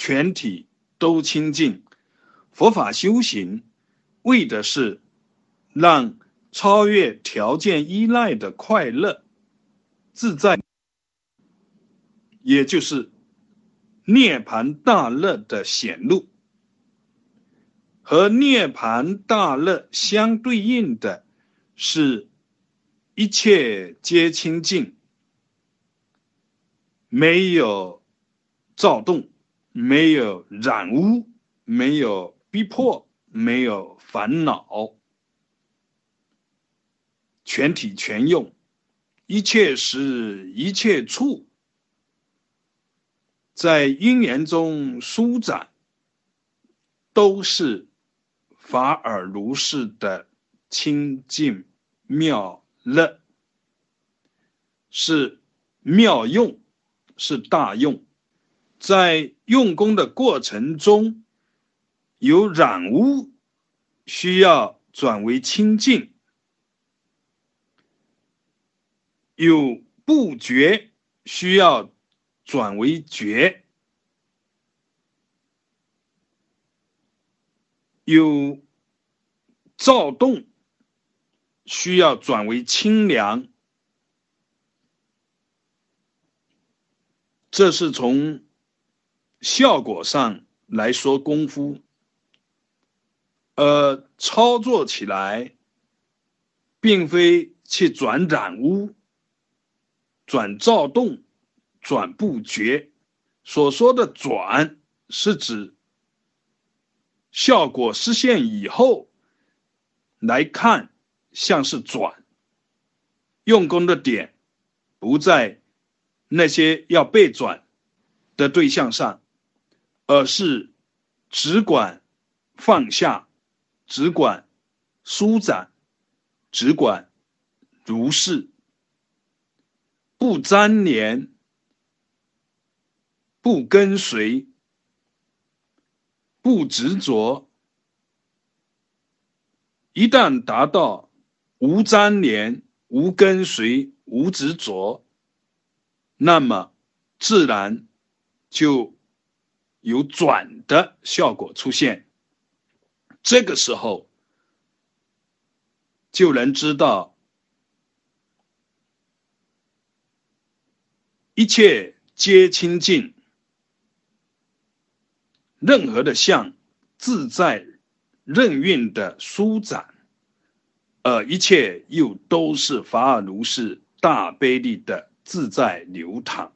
全体都清净。佛法修行，为的是让超越条件依赖的快乐、自在，也就是涅槃大乐的显露。和涅槃大乐相对应的是，一切皆清净，没有躁动，没有染污，没有。逼迫没有烦恼，全体全用，一切时一切处，在因缘中舒展，都是法尔如是的清净妙乐，是妙用，是大用，在用功的过程中。有染污，需要转为清净；有不觉，需要转为觉；有躁动，需要转为清凉。这是从效果上来说功夫。呃，操作起来，并非去转染污、转躁动、转不觉。所说的转，是指效果实现以后来看，像是转。用功的点不在那些要被转的对象上，而是只管放下。只管舒展，只管如是，不粘连，不跟随，不执着。一旦达到无粘连、无跟随、无执着，那么自然就有转的效果出现。这个时候，就能知道一切皆清净，任何的相自在任运的舒展，而一切又都是法尔如是大悲力的自在流淌。